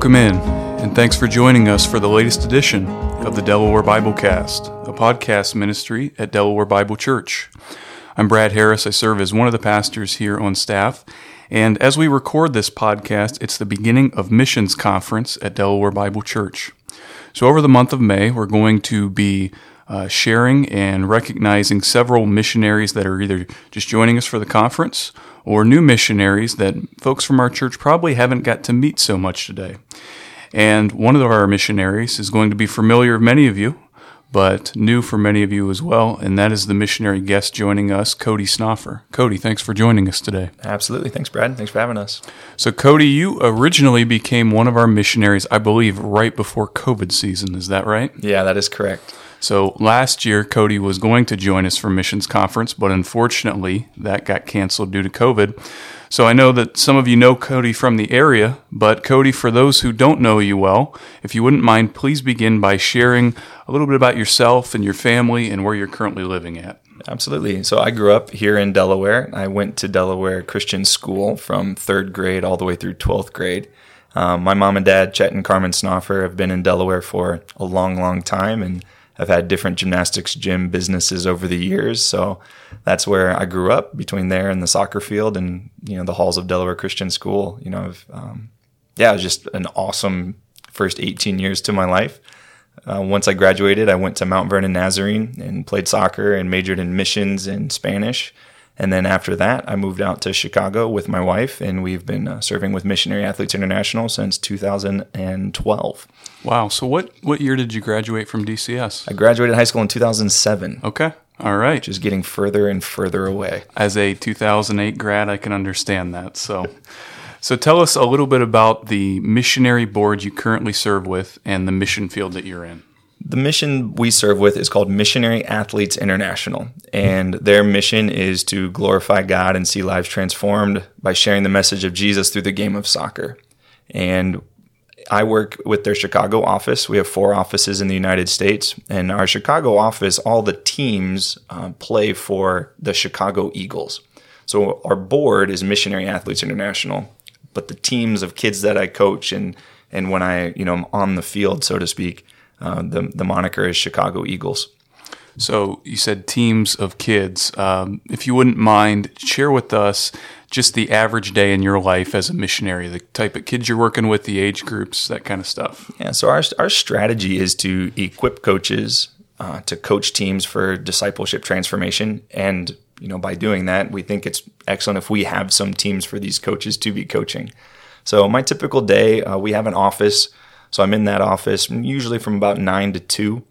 Welcome in, and thanks for joining us for the latest edition of the Delaware Bible Cast, a podcast ministry at Delaware Bible Church. I'm Brad Harris. I serve as one of the pastors here on staff. And as we record this podcast, it's the beginning of Missions Conference at Delaware Bible Church. So, over the month of May, we're going to be uh, sharing and recognizing several missionaries that are either just joining us for the conference or new missionaries that folks from our church probably haven't got to meet so much today. And one of our missionaries is going to be familiar of many of you, but new for many of you as well, and that is the missionary guest joining us, Cody Snoffer. Cody, thanks for joining us today. Absolutely. Thanks, Brad. Thanks for having us. So, Cody, you originally became one of our missionaries, I believe, right before COVID season. Is that right? Yeah, that is correct. So last year, Cody was going to join us for missions conference, but unfortunately, that got canceled due to COVID. So I know that some of you know Cody from the area, but Cody, for those who don't know you well, if you wouldn't mind, please begin by sharing a little bit about yourself and your family and where you're currently living at. Absolutely. So I grew up here in Delaware. I went to Delaware Christian School from third grade all the way through 12th grade. Um, my mom and dad, Chet and Carmen Snoffer, have been in Delaware for a long, long time, and I've had different gymnastics gym businesses over the years. So that's where I grew up between there and the soccer field and, you know, the halls of Delaware Christian School. You know, um, yeah, it was just an awesome first 18 years to my life. Uh, once I graduated, I went to Mount Vernon Nazarene and played soccer and majored in missions and Spanish. And then after that, I moved out to Chicago with my wife, and we've been uh, serving with Missionary Athletes International since 2012. Wow. So, what, what year did you graduate from DCS? I graduated high school in 2007. Okay. All right. Just getting further and further away. As a 2008 grad, I can understand that. So, so tell us a little bit about the missionary board you currently serve with and the mission field that you're in. The mission we serve with is called Missionary Athletes International, and their mission is to glorify God and see lives transformed by sharing the message of Jesus through the game of soccer. And I work with their Chicago office. We have four offices in the United States, and our Chicago office, all the teams uh, play for the Chicago Eagles. So our board is Missionary Athletes International, but the teams of kids that I coach and and when I you know I'm on the field, so to speak uh, the the moniker is Chicago Eagles. So you said teams of kids. Um, if you wouldn't mind, share with us just the average day in your life as a missionary, the type of kids you're working with, the age groups, that kind of stuff. Yeah. So our our strategy is to equip coaches uh, to coach teams for discipleship transformation, and you know by doing that, we think it's excellent if we have some teams for these coaches to be coaching. So my typical day, uh, we have an office so I'm in that office usually from about nine to two.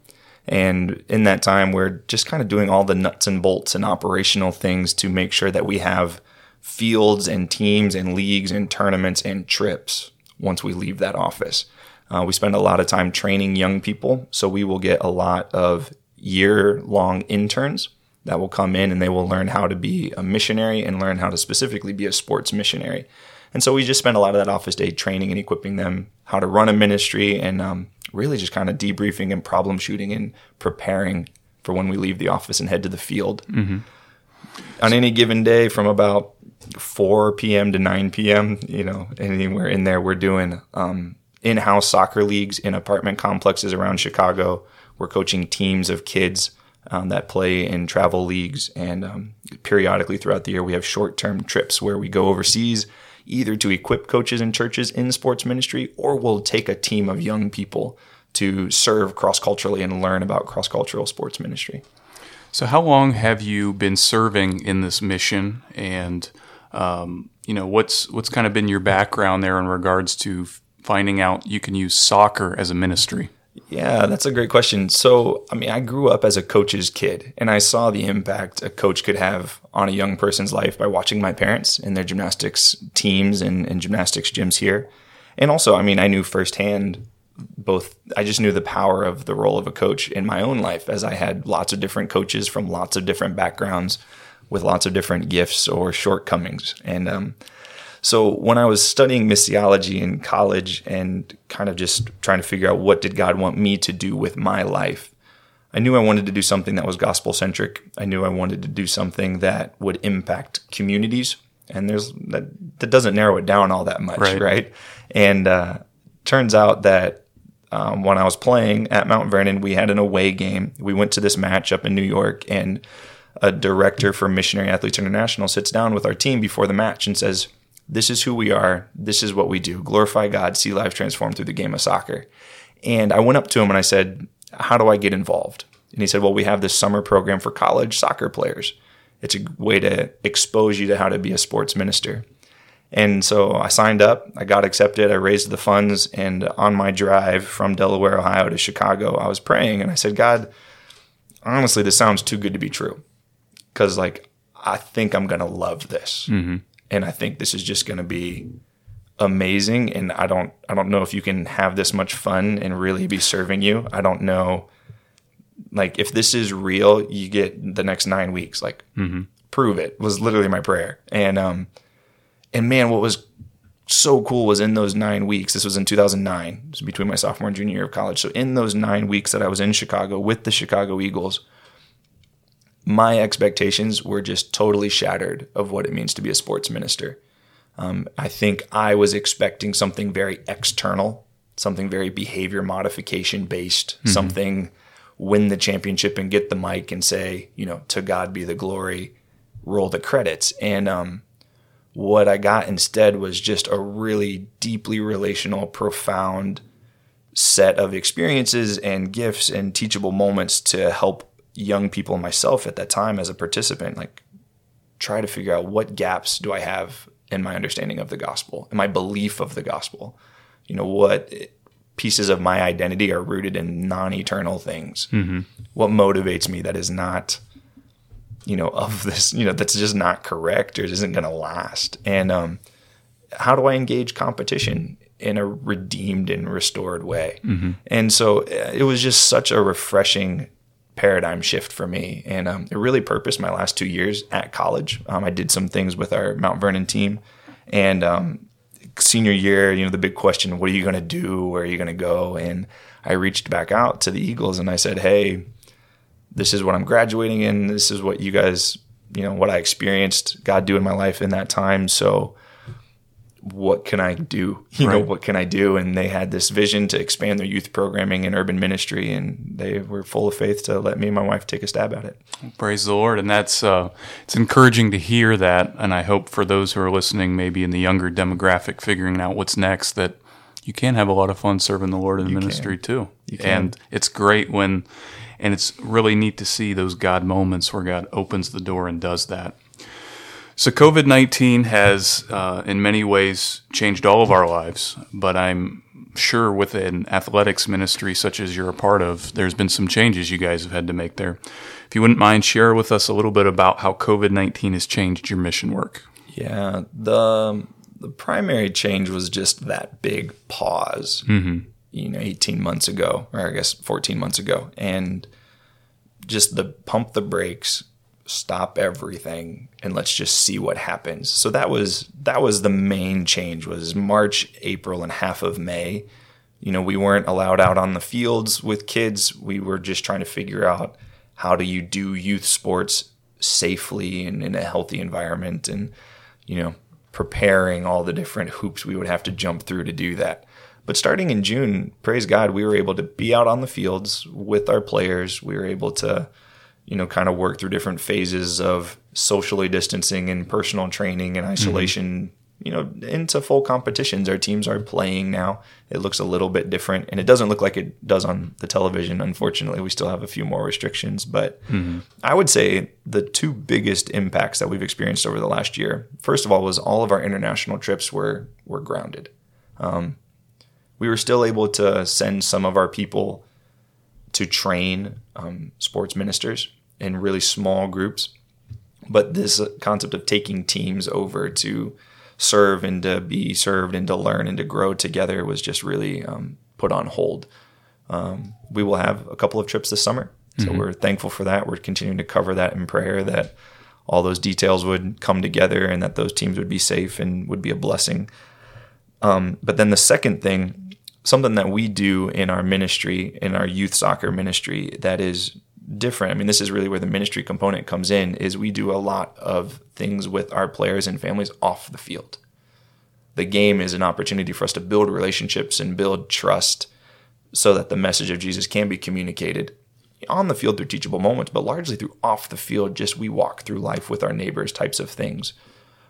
And in that time, we're just kind of doing all the nuts and bolts and operational things to make sure that we have fields and teams and leagues and tournaments and trips once we leave that office. Uh, we spend a lot of time training young people. So we will get a lot of year long interns that will come in and they will learn how to be a missionary and learn how to specifically be a sports missionary. And so we just spend a lot of that office day training and equipping them how to run a ministry and um, really just kind of debriefing and problem shooting and preparing for when we leave the office and head to the field. Mm-hmm. On any given day, from about 4 p.m. to 9 p.m., you know, anywhere in there, we're doing um, in house soccer leagues in apartment complexes around Chicago. We're coaching teams of kids. Um, that play in travel leagues. And um, periodically throughout the year, we have short term trips where we go overseas either to equip coaches and churches in sports ministry or we'll take a team of young people to serve cross culturally and learn about cross cultural sports ministry. So, how long have you been serving in this mission, and um, you know what's what's kind of been your background there in regards to finding out you can use soccer as a ministry? Yeah, that's a great question. So, I mean, I grew up as a coach's kid, and I saw the impact a coach could have on a young person's life by watching my parents and their gymnastics teams and, and gymnastics gyms here. And also, I mean, I knew firsthand both, I just knew the power of the role of a coach in my own life as I had lots of different coaches from lots of different backgrounds with lots of different gifts or shortcomings. And, um, so when I was studying missiology in college and kind of just trying to figure out what did God want me to do with my life, I knew I wanted to do something that was gospel centric. I knew I wanted to do something that would impact communities. And there's that, that doesn't narrow it down all that much, right? right? And uh, turns out that um, when I was playing at Mount Vernon, we had an away game. We went to this match up in New York, and a director for Missionary Athletes International sits down with our team before the match and says, This is who we are. This is what we do. Glorify God, see life transformed through the game of soccer. And I went up to him and I said, How do I get involved? And he said, Well, we have this summer program for college soccer players. It's a way to expose you to how to be a sports minister. And so I signed up, I got accepted, I raised the funds, and on my drive from Delaware, Ohio to Chicago, I was praying and I said, God, honestly, this sounds too good to be true. Because, like, I think I'm to love this. Mm-hmm. And I think this is just going to be amazing. And I don't, I don't know if you can have this much fun and really be serving you. I don't know. Like, if this is real, you get the next nine weeks. Like, mm-hmm. prove it was literally my prayer. And, um, and man, what was so cool was in those nine weeks, this was in 2009, it was between my sophomore and junior year of college. So in those nine weeks that I was in Chicago with the Chicago Eagles, my expectations were just totally shattered of what it means to be a sports minister. Um, I think I was expecting something very external, something very behavior modification based, mm-hmm. something win the championship and get the mic and say, you know, to God be the glory, roll the credits. And um, what I got instead was just a really deeply relational, profound set of experiences and gifts and teachable moments to help young people myself at that time as a participant like try to figure out what gaps do I have in my understanding of the gospel and my belief of the gospel. You know, what pieces of my identity are rooted in non-eternal things. Mm-hmm. What motivates me that is not you know, of this, you know, that's just not correct or isn't going to last. And um, how do I engage competition in a redeemed and restored way? Mm-hmm. And so uh, it was just such a refreshing paradigm shift for me. And um, it really purposed my last two years at college. Um, I did some things with our Mount Vernon team. And um, senior year, you know, the big question, what are you going to do? Where are you going to go? And I reached back out to the Eagles and I said, hey, this is what I'm graduating in. This is what you guys, you know, what I experienced God do in my life in that time. So what can I do? You right. know, what can I do? And they had this vision to expand their youth programming and urban ministry, and they were full of faith to let me and my wife take a stab at it. Praise the Lord, and that's uh, it's encouraging to hear that. And I hope for those who are listening, maybe in the younger demographic, figuring out what's next, that you can have a lot of fun serving the Lord in the you ministry can. too. And it's great when and it's really neat to see those God moments where God opens the door and does that. So, COVID 19 has, uh, in many ways, changed all of our lives, but I'm sure with an athletics ministry such as you're a part of, there's been some changes you guys have had to make there. If you wouldn't mind, share with us a little bit about how COVID 19 has changed your mission work. Yeah, the, the primary change was just that big pause. Mm-hmm you know 18 months ago or i guess 14 months ago and just the pump the brakes stop everything and let's just see what happens. So that was that was the main change was march april and half of may. You know we weren't allowed out on the fields with kids. We were just trying to figure out how do you do youth sports safely and in a healthy environment and you know preparing all the different hoops we would have to jump through to do that. But starting in June, praise God, we were able to be out on the fields with our players. We were able to, you know, kind of work through different phases of socially distancing and personal training and isolation, mm-hmm. you know, into full competitions. Our teams are playing now. It looks a little bit different and it doesn't look like it does on the television. Unfortunately, we still have a few more restrictions, but mm-hmm. I would say the two biggest impacts that we've experienced over the last year, first of all, was all of our international trips were, were grounded. Um, we were still able to send some of our people to train um, sports ministers in really small groups. But this concept of taking teams over to serve and to be served and to learn and to grow together was just really um, put on hold. Um, we will have a couple of trips this summer. So mm-hmm. we're thankful for that. We're continuing to cover that in prayer that all those details would come together and that those teams would be safe and would be a blessing. Um, but then the second thing something that we do in our ministry, in our youth soccer ministry, that is different. I mean, this is really where the ministry component comes in. Is we do a lot of things with our players and families off the field. the game is an opportunity for us to build relationships and build trust so that the message of Jesus can be communicated on the field through teachable moments, but largely through off the field, just we walk through life with our neighbors types of things.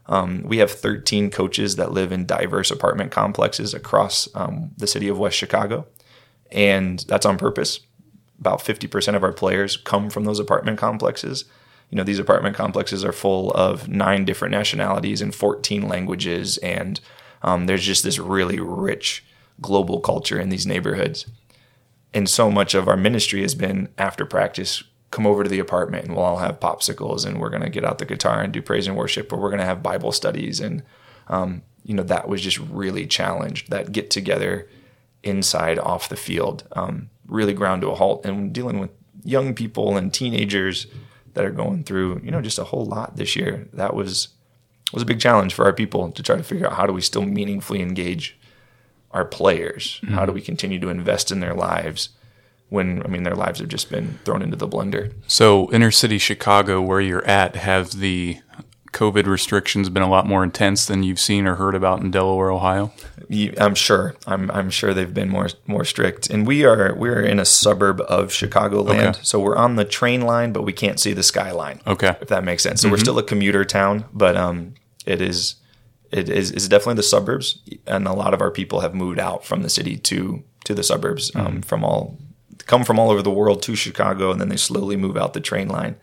Um, we have 13 coaches that live in diverse apartment complexes across um, the city of West Chicago, and that's on purpose. About 50% of our players come from those apartment complexes. You know, these apartment complexes are full of nine different nationalities and 14 languages, and um, there's just this really rich global culture in these neighborhoods. And so much of our ministry has been after practice, come over to the apartment and we'll all have popsicles and we're going to get out the guitar and do praise and worship, or we're going to have Bible studies. And, um, you know, that was just really challenged. That get together inside, off the field, um, really ground to a halt. And dealing with young people and teenagers that are going through, you know, just a whole lot this year, that was was a big challenge for our people to try to figure out how do we still meaningfully engage our players? Mm-hmm. How do we continue to invest in their lives when I mean their lives have just been thrown into the blender? So inner city Chicago, where you're at, have the COVID restrictions been a lot more intense than you've seen or heard about in Delaware, Ohio? I'm sure. I'm I'm sure they've been more more strict. And we are we're in a suburb of Chicagoland, okay. so we're on the train line, but we can't see the skyline. Okay, if that makes sense. So mm-hmm. we're still a commuter town, but um, it is it is, is definitely the suburbs, and a lot of our people have moved out from the city to to the suburbs um, mm-hmm. from all come from all over the world to Chicago, and then they slowly move out the train line.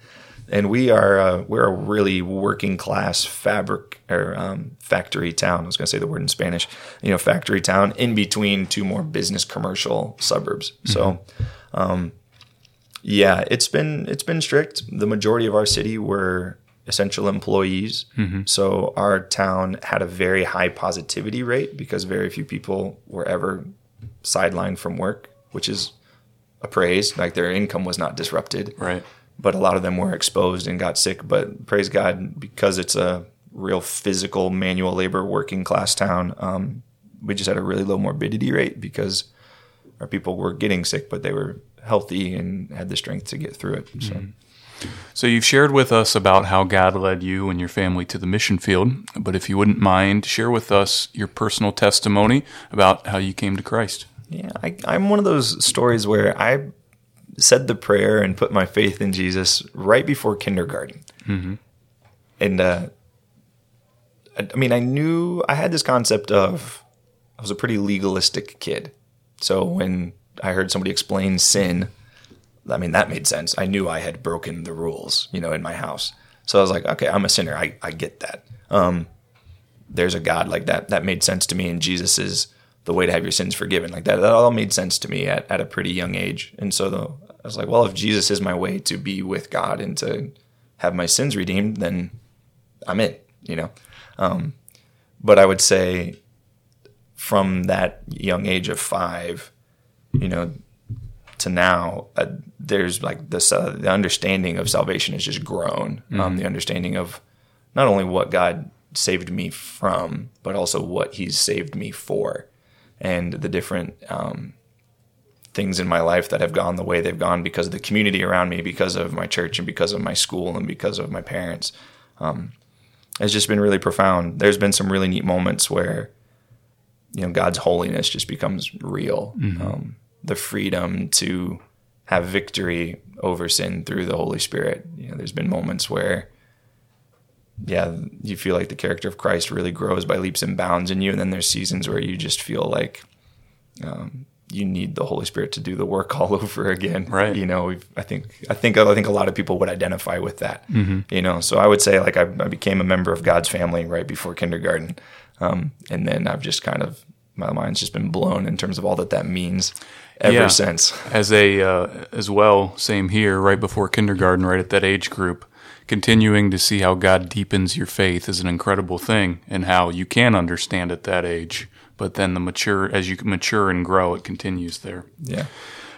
And we are uh, we're a really working class fabric or um, factory town. I was going to say the word in Spanish, you know, factory town in between two more business commercial suburbs. Mm-hmm. So, um, yeah, it's been it's been strict. The majority of our city were essential employees. Mm-hmm. So our town had a very high positivity rate because very few people were ever sidelined from work, which is a praise. Like their income was not disrupted. Right. But a lot of them were exposed and got sick. But praise God, because it's a real physical manual labor working class town, um, we just had a really low morbidity rate because our people were getting sick, but they were healthy and had the strength to get through it. So. Mm-hmm. So you've shared with us about how God led you and your family to the mission field, but if you wouldn't mind, share with us your personal testimony about how you came to Christ. Yeah, I, am one of those stories where I said the prayer and put my faith in Jesus right before kindergarten. Mm-hmm. And uh, I, I mean, I knew I had this concept of I was a pretty legalistic kid. So when I heard somebody explain sin, I mean, that made sense. I knew I had broken the rules, you know, in my house. So I was like, okay, I'm a sinner. I, I get that. Um, there's a God like that. That made sense to me. And Jesus is the way to have your sins forgiven. Like that, that all made sense to me at, at a pretty young age. And so the, I was like, well, if Jesus is my way to be with God and to have my sins redeemed, then I'm in, you know? Um, but I would say from that young age of five, you know, to now, uh, there's like this uh, the understanding of salvation has just grown. Um, mm-hmm. Um, the understanding of not only what God saved me from, but also what He's saved me for, and the different um, things in my life that have gone the way they've gone because of the community around me, because of my church, and because of my school, and because of my parents. Um, it's just been really profound. There's been some really neat moments where you know God's holiness just becomes real. Mm-hmm. Um, the freedom to have victory over sin through the Holy Spirit. You know, there's been moments where, yeah, you feel like the character of Christ really grows by leaps and bounds in you, and then there's seasons where you just feel like um, you need the Holy Spirit to do the work all over again. Right. You know, I think I think I think a lot of people would identify with that. Mm-hmm. You know, so I would say like I, I, became a member of God's family right before kindergarten, um, and then I've just kind of my mind's just been blown in terms of all that that means ever yeah. since. As a uh, as well, same here. Right before kindergarten, right at that age group, continuing to see how God deepens your faith is an incredible thing, and how you can understand at that age. But then the mature, as you mature and grow, it continues there. Yeah.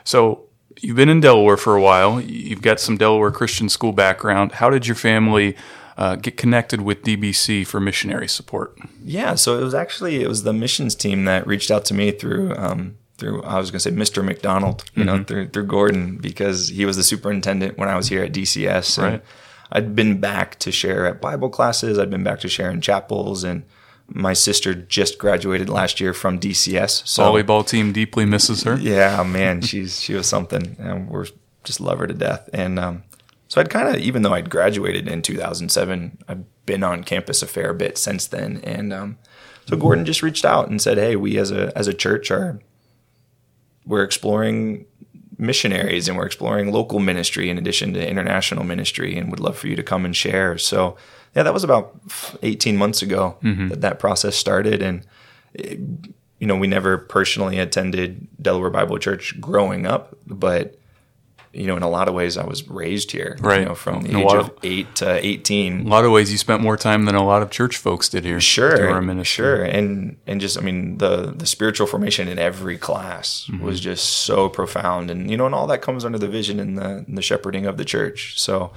So you've been in Delaware for a while. You've got some Delaware Christian school background. How did your family? Uh, get connected with DBC for missionary support? Yeah, so it was actually it was the missions team that reached out to me through um, through I was going to say Mr. McDonald, you mm-hmm. know, through through Gordon because he was the superintendent when I was here at DCS. Right. I'd been back to share at Bible classes. I'd been back to share in chapels, and my sister just graduated last year from DCS. So Volleyball team deeply misses her. yeah, man, she's she was something, and we're just love her to death. And um, so I'd kind of, even though I'd graduated in 2007, I've been on campus a fair bit since then. And um, so Gordon just reached out and said, "Hey, we as a as a church are we're exploring missionaries and we're exploring local ministry in addition to international ministry, and would love for you to come and share." So yeah, that was about 18 months ago that that process started, and it, you know we never personally attended Delaware Bible Church growing up, but you know, in a lot of ways, I was raised here. Right. You know, from the In age of of- eight to eighteen. A lot of ways you spent more time than a lot of church folks did here. Sure, through our ministry. sure, and and just I mean the the spiritual formation in every class Mm-hmm. was just so profound, and you know, and all that comes under the vision and the and the shepherding of the church. So,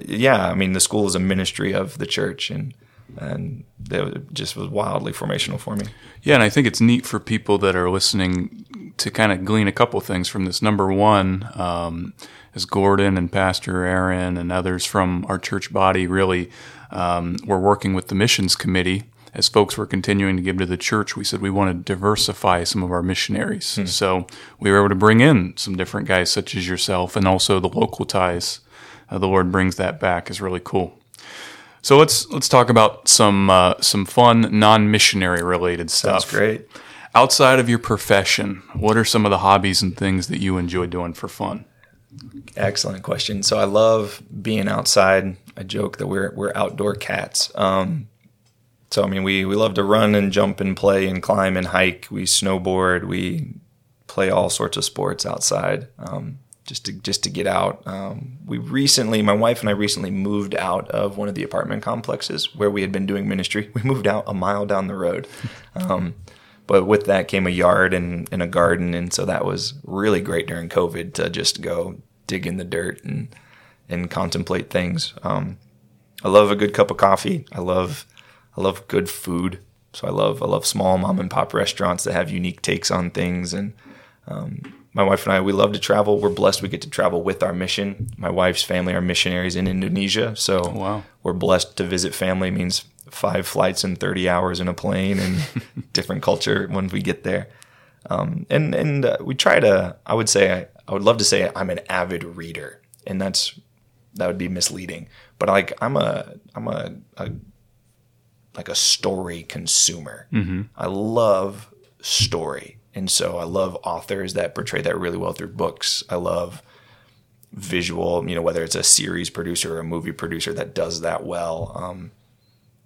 yeah, I mean, the school is a ministry of the church, and and it just was wildly formational for me. Yeah, and I think it's neat for people that are listening to kind of glean a couple things from this. Number one, um, as Gordon and Pastor Aaron and others from our church body really um, were working with the missions committee. As folks were continuing to give to the church, we said we want to diversify some of our missionaries. So we were able to bring in some different guys, such as yourself, and also the local ties. Uh, the Lord brings that back is really cool. So let's let's talk about some uh, some fun non-missionary related stuff. That's great. Outside of your profession, what are some of the hobbies and things that you enjoy doing for fun? Excellent question. So I love being outside. I joke that we're we're outdoor cats. Um, so I mean, we we love to run and jump and play and climb and hike. We snowboard. We play all sorts of sports outside. Um, just to just to get out. Um, we recently, my wife and I recently moved out of one of the apartment complexes where we had been doing ministry. We moved out a mile down the road. Um, but with that came a yard and, and a garden, and so that was really great during COVID to just go dig in the dirt and and contemplate things. Um, I love a good cup of coffee. I love I love good food. So I love I love small mom and pop restaurants that have unique takes on things. And um, my wife and I we love to travel. We're blessed we get to travel with our mission. My wife's family are missionaries in Indonesia, so wow. we're blessed to visit family. Means five flights and thirty hours in a plane and different culture when we get there. Um, and and uh, we try to. I would say I, I would love to say I'm an avid reader, and that's that would be misleading. But like I'm a I'm a, a like a story consumer. I love story, and so I love authors that portray that really well through books. I love visual, you know, whether it's a series producer or a movie producer that does that well. Um,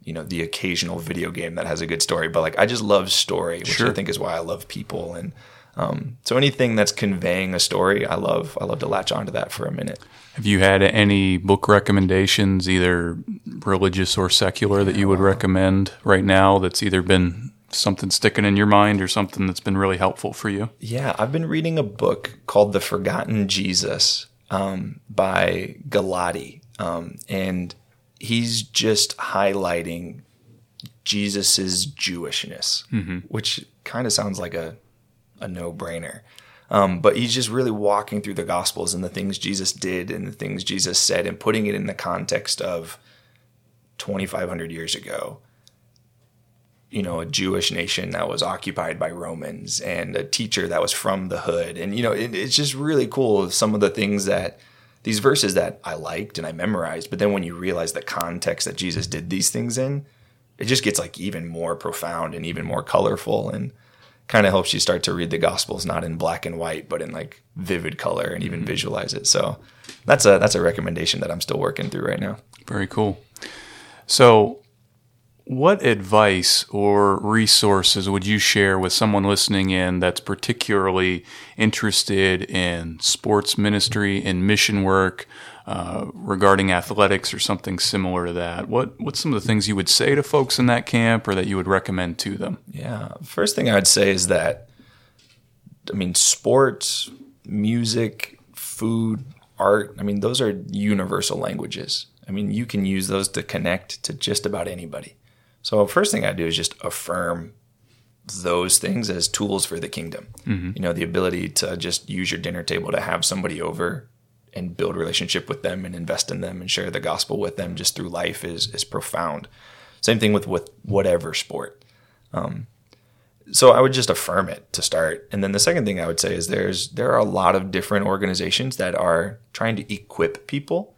you know, the occasional video game that has a good story, but like I just love story, which Sure. I think is why I love people. And um, so anything that's conveying a story, I love. I love to latch onto that for a minute. Have you had any book recommendations, either religious or secular, that you would recommend right now that's either been something sticking in your mind or something that's been really helpful for you? Yeah, I've been reading a book called The Forgotten Jesus um, by Gallaty, um, and he's just highlighting Jesus's Jewishness, which kind of sounds like a a no brainer. Um, but he's just really walking through the Gospels and the things Jesus did and the things Jesus said and putting it in the context of 2,500 years ago you know, a Jewish nation that was occupied by Romans and a teacher that was from the hood. And, you know, it, it's just really cool. Some of the things that these verses that I liked and I memorized, but then when you realize the context that Jesus did these things in, it just gets like even more profound and even more colorful and kind of helps you start to read the gospels not in black and white but in like vivid color and even mm-hmm. visualize it so that's a that's a recommendation that i'm still working through right now Very cool. So, what advice or resources would you share with someone listening in that's particularly interested in sports ministry and mission work uh, regarding athletics or something similar to that? What What's some of the things you would say to folks in that camp or that you would recommend to them? Yeah. First thing I'd say is that, I mean, sports, music, food, art, I mean, those are universal languages. I mean, you can use those to connect to just about anybody. So, first thing I do is just affirm those things as tools for the kingdom. You know, the ability to just use your dinner table to have somebody over and build relationship with them and invest in them and share the gospel with them just through life is is profound. Same thing with with whatever sport. Um, so I would just affirm it to start. And then the second thing I would say is there's there are a lot of different organizations that are trying to equip people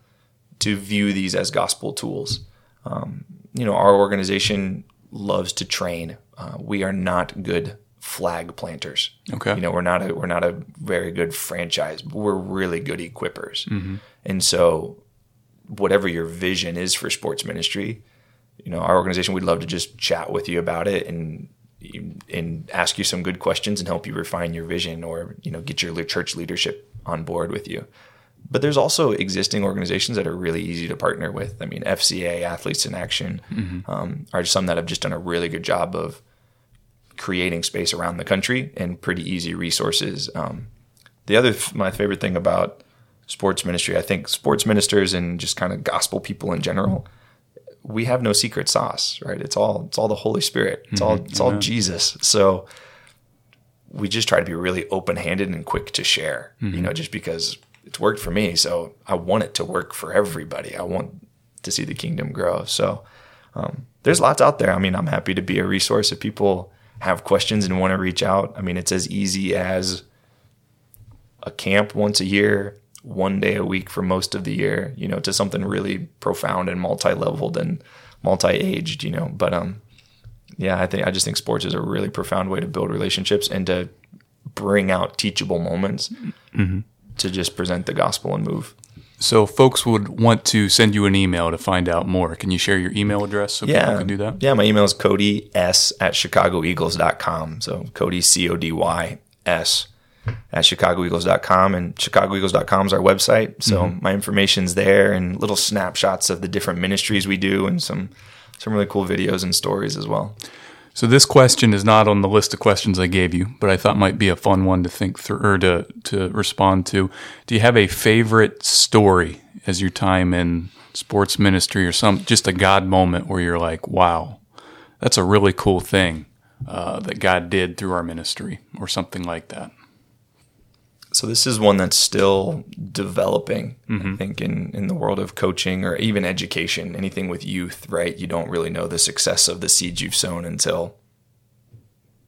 to view these as gospel tools. Um, you know, our organization loves to train. Uh, we are not good flag planters. Okay. You know, we're not a we're not a very good franchise. But we're really good equippers. And so, whatever your vision is for sports ministry, you know, our organization we'd love to just chat with you about it and and ask you some good questions and help you refine your vision or you know get your church leadership on board with you. But there's also existing organizations that are really easy to partner with. I mean, FCA, Athletes in Action, um, are some that have just done a really good job of creating space around the country and pretty easy resources. Um, the other, my favorite thing about sports ministry, I think sports ministers and just kind of gospel people in general, we have no secret sauce, right? It's all it's all the Holy Spirit. It's all it's all Jesus. So we just try to be really open handed and quick to share. You know, just because it's worked for me, so I want it to work for everybody. I want to see the kingdom grow. So um, there's lots out there. I mean, I'm happy to be a resource if people have questions and want to reach out. I mean, it's as easy as a camp once a year, one day a week for most of the year, you know, to something really profound and multi-leveled and multi-aged, you know. But um yeah, I think I just think sports is a really profound way to build relationships and to bring out teachable moments to just present the gospel and move. So, folks would want to send you an email to find out more. Can you share your email address so people can do that? Yeah, my email is Cody S at ChicagoEagles.com. So Cody C O D Y S at ChicagoEagles.com and ChicagoEagles.com is our website. So mm-hmm. my information's there and little snapshots of the different ministries we do and some some really cool videos and stories as well. So, this question is not on the list of questions I gave you, but I thought might be a fun one to think through or to, to respond to. Do you have a favorite story as your time in sports ministry or some just a God moment where you're like, wow, that's a really cool thing uh, that God did through our ministry or something like that? So this is one that's still developing, I think, in, in the world of coaching or even education, anything with youth, right? You don't really know the success of the seeds you've sown until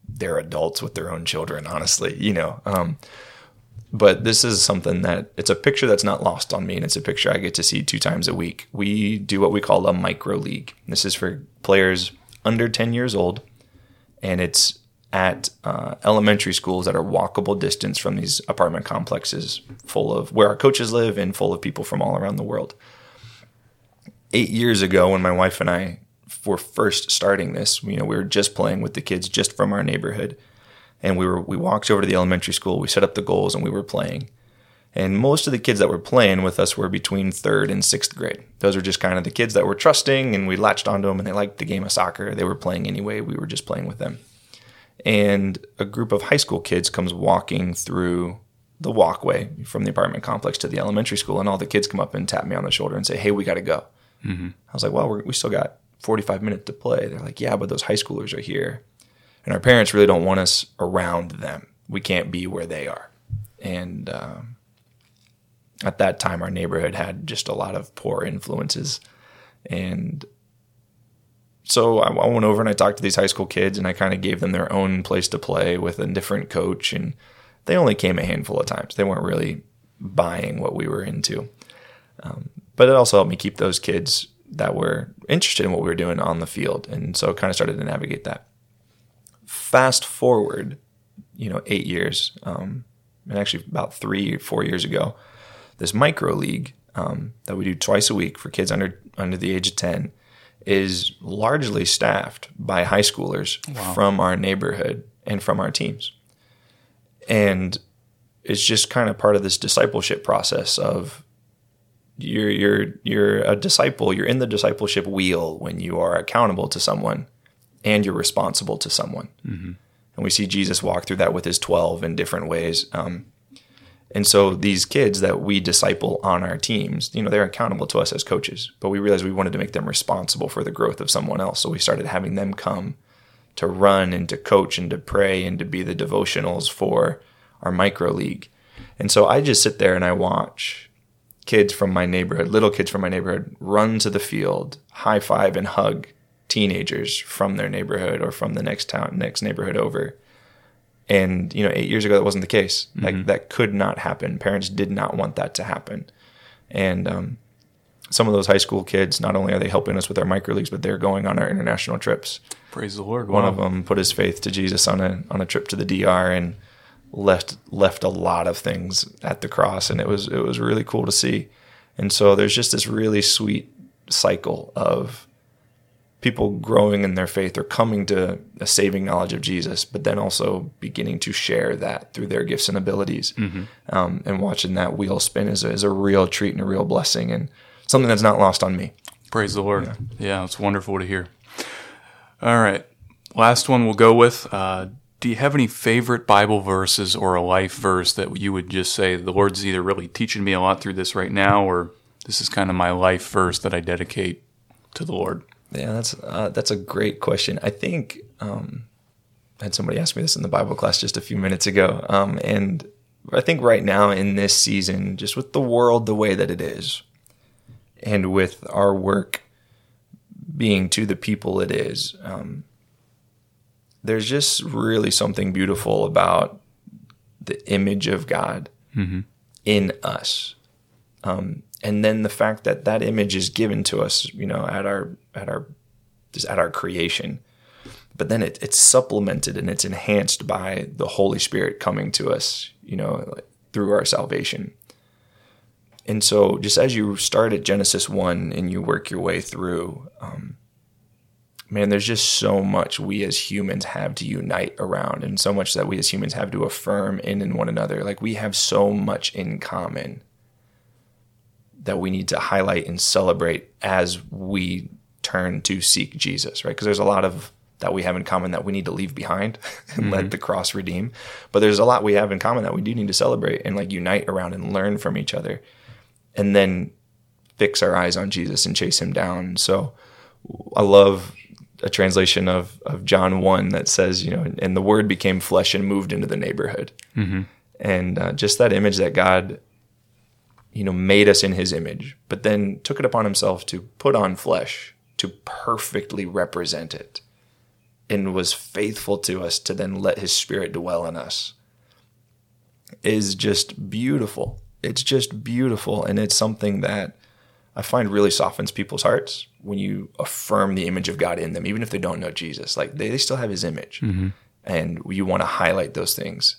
they're adults with their own children, honestly, you know. Um, but this is something that it's a picture that's not lost on me, and it's a picture I get to see two times a week. We do what we call a micro league. This is for players under 10 years old, and it's at uh, elementary schools that are walkable distance from these apartment complexes full of where our coaches live and full of people from all around the world. Eight years ago, when my wife and I were first starting this, you know, we were just playing with the kids just from our neighborhood, and we were we walked over to the elementary school, we set up the goals, and we were playing. And most of the kids that were playing with us were between third and sixth grade. Those were just kind of the kids that were trusting, and we latched onto them, and they liked the game of soccer. They were playing anyway. We were just playing with them and a group of high school kids comes walking through the walkway from the apartment complex to the elementary school, and all the kids come up and tap me on the shoulder and say, "Hey, we got to go." I was like, "Well, we're, we still got 45 minutes to play." They're like, "Yeah, but those high schoolers are here, and our parents really don't want us around them. We can't be where they are." And um, at that time, our neighborhood had just a lot of poor influences, and so I, I went over and I talked to these high school kids and I kind of gave them their own place to play with a different coach. And they only came a handful of times. They weren't really buying what we were into. Um, but it also helped me keep those kids that were interested in what we were doing on the field. And so kind of started to navigate that. Fast forward, you know, eight years, um, and actually about three or four years ago, this micro league um, that we do twice a week for kids under under the age of 10 is largely staffed by high schoolers from our neighborhood and from our teams. And it's just kind of part of this discipleship process of you're you're you're a disciple, you're in the discipleship wheel when you are accountable to someone and you're responsible to someone. And we see Jesus walk through that with his 12 in different ways. Um, and so these kids that we disciple on our teams, you know, they're accountable to us as coaches, but we realized we wanted to make them responsible for the growth of someone else. So we started having them come to run and to coach and to pray and to be the devotionals for our micro league. And so I just sit there and I watch kids from my neighborhood, little kids from my neighborhood, run to the field, high five and hug teenagers from their neighborhood or from the next town, next neighborhood over. And you know, eight years ago, that wasn't the case. Like that could not happen. Parents did not want that to happen. And um, some of those high school kids, not only are they helping us with our micro leagues, but they're going on our international trips. Praise the Lord. One of them put his faith to Jesus on a on a trip to the DR and left left a lot of things at the cross, and it was it was really cool to see. And so there's just this really sweet cycle of people growing in their faith or coming to a saving knowledge of Jesus, but then also beginning to share that through their gifts and abilities. Um, and watching that wheel spin is a, is a real treat and a real blessing, and something that's not lost on me. Praise the Lord. Yeah. it's wonderful to hear. All right. Last one we'll go with. Uh, do you have any favorite Bible verses or a life verse that you would just say the Lord's either really teaching me a lot through this right now, or this is kind of my life verse that I dedicate to the Lord? Yeah, that's uh, that's a great question. I think um, I had somebody ask me this in the Bible class just a few minutes ago, um, and I think right now in this season, just with the world the way that it is, and with our work being to the people it is, um, there's just really something beautiful about the image of God in us um, and then the fact that that image is given to us, you know, at our at our just at our creation, but then it, it's supplemented and it's enhanced by the Holy Spirit coming to us, you know, through our salvation. And so, just as you start at Genesis one and you work your way through, um, man, there's just so much we as humans have to unite around, and so much that we as humans have to affirm in in one another. Like we have so much in common that we need to highlight and celebrate as we turn to seek Jesus, right? Because there's a lot of that we have in common that we need to leave behind and let the cross redeem. But there's a lot we have in common that we do need to celebrate and like unite around and learn from each other. And then fix our eyes on Jesus and chase him down. So I love a translation of, of John 1 that says, you know, and the word became flesh and moved into the neighborhood. And uh, just that image that God you know, made us in his image, but then took it upon himself to put on flesh to perfectly represent it and was faithful to us to then let his spirit dwell in us is just beautiful. It's just beautiful. And it's something that I find really softens people's hearts when you affirm the image of God in them, even if they don't know Jesus. Like they, they still have his image. And you want to highlight those things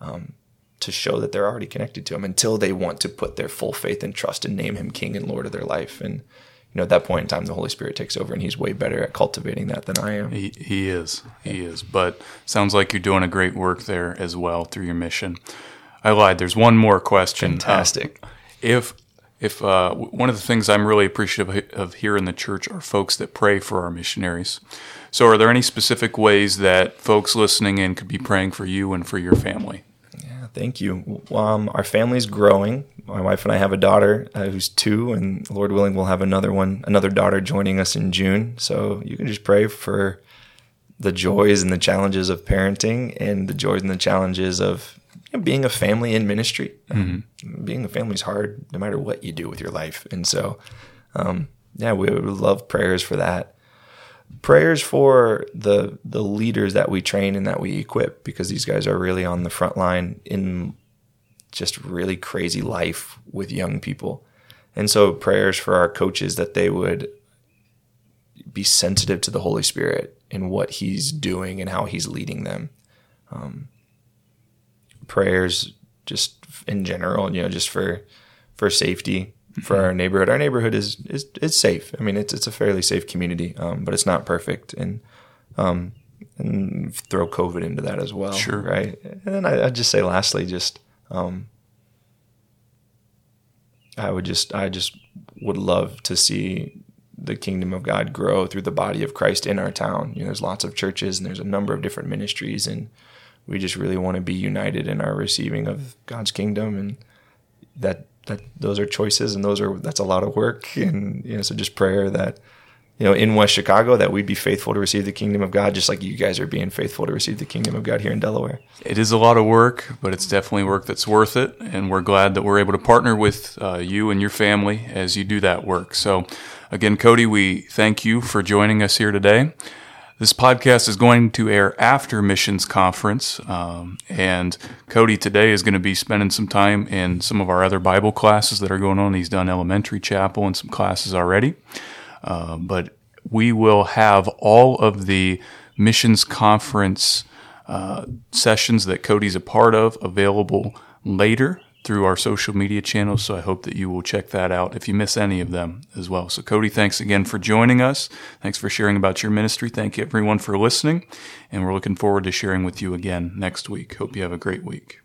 um, to show that they're already connected to him until they want to put their full faith and trust and name him king and lord of their life. And, you know, at that point in time, the Holy Spirit takes over and he's way better at cultivating that than I am. He, he is. He is. But sounds like you're doing a great work there as well through your mission. I lied. There's one more question. Fantastic. Uh, if if uh, one of the things I'm really appreciative of here in the church are folks that pray for our missionaries. So, are there any specific ways that folks listening in could be praying for you and for your family? Thank you. Um, our family's growing. My wife and I have a daughter uh, who's two, and Lord willing, we'll have another one, another daughter joining us in June. So you can just pray for the joys and the challenges of parenting, and the joys and the challenges of you know, being a family in ministry. Um, being a family is hard, no matter what you do with your life, and so um, yeah, we would love prayers for that prayers for the the leaders that we train and that we equip because these guys are really on the front line in just really crazy life with young people. And so prayers for our coaches that they would be sensitive to the Holy Spirit and what he's doing and how he's leading them. Um, prayers just in general, you know, just for for safety for our neighborhood. Our neighborhood is is is safe. I mean, it's it's a fairly safe community, um, but it's not perfect, and um, and throw COVID into that as well. Sure. right. And then I, I'd just say, lastly, just um, I would just I just would love to see the kingdom of God grow through the body of Christ in our town. You know, there's lots of churches and there's a number of different ministries, and we just really want to be united in our receiving of God's kingdom, and that that those are choices and those are that's a lot of work, and you know, so just prayer that you know, in West Chicago, that we'd be faithful to receive the kingdom of God, just like you guys are being faithful to receive the kingdom of God here in Delaware. It is a lot of work, but it's definitely work that's worth it. And we're glad that we're able to partner with uh, you and your family as you do that work. So, again, Cody, we thank you for joining us here today. This podcast is going to air after Missions Conference. Um, and Cody today is going to be spending some time in some of our other Bible classes that are going on. He's done elementary chapel and some classes already. Uh, but we will have all of the missions conference uh, sessions that Cody's a part of available later through our social media channels. So I hope that you will check that out if you miss any of them as well. So, Cody, thanks again for joining us. Thanks for sharing about your ministry. Thank you, everyone, for listening. And we're looking forward to sharing with you again next week. Hope you have a great week.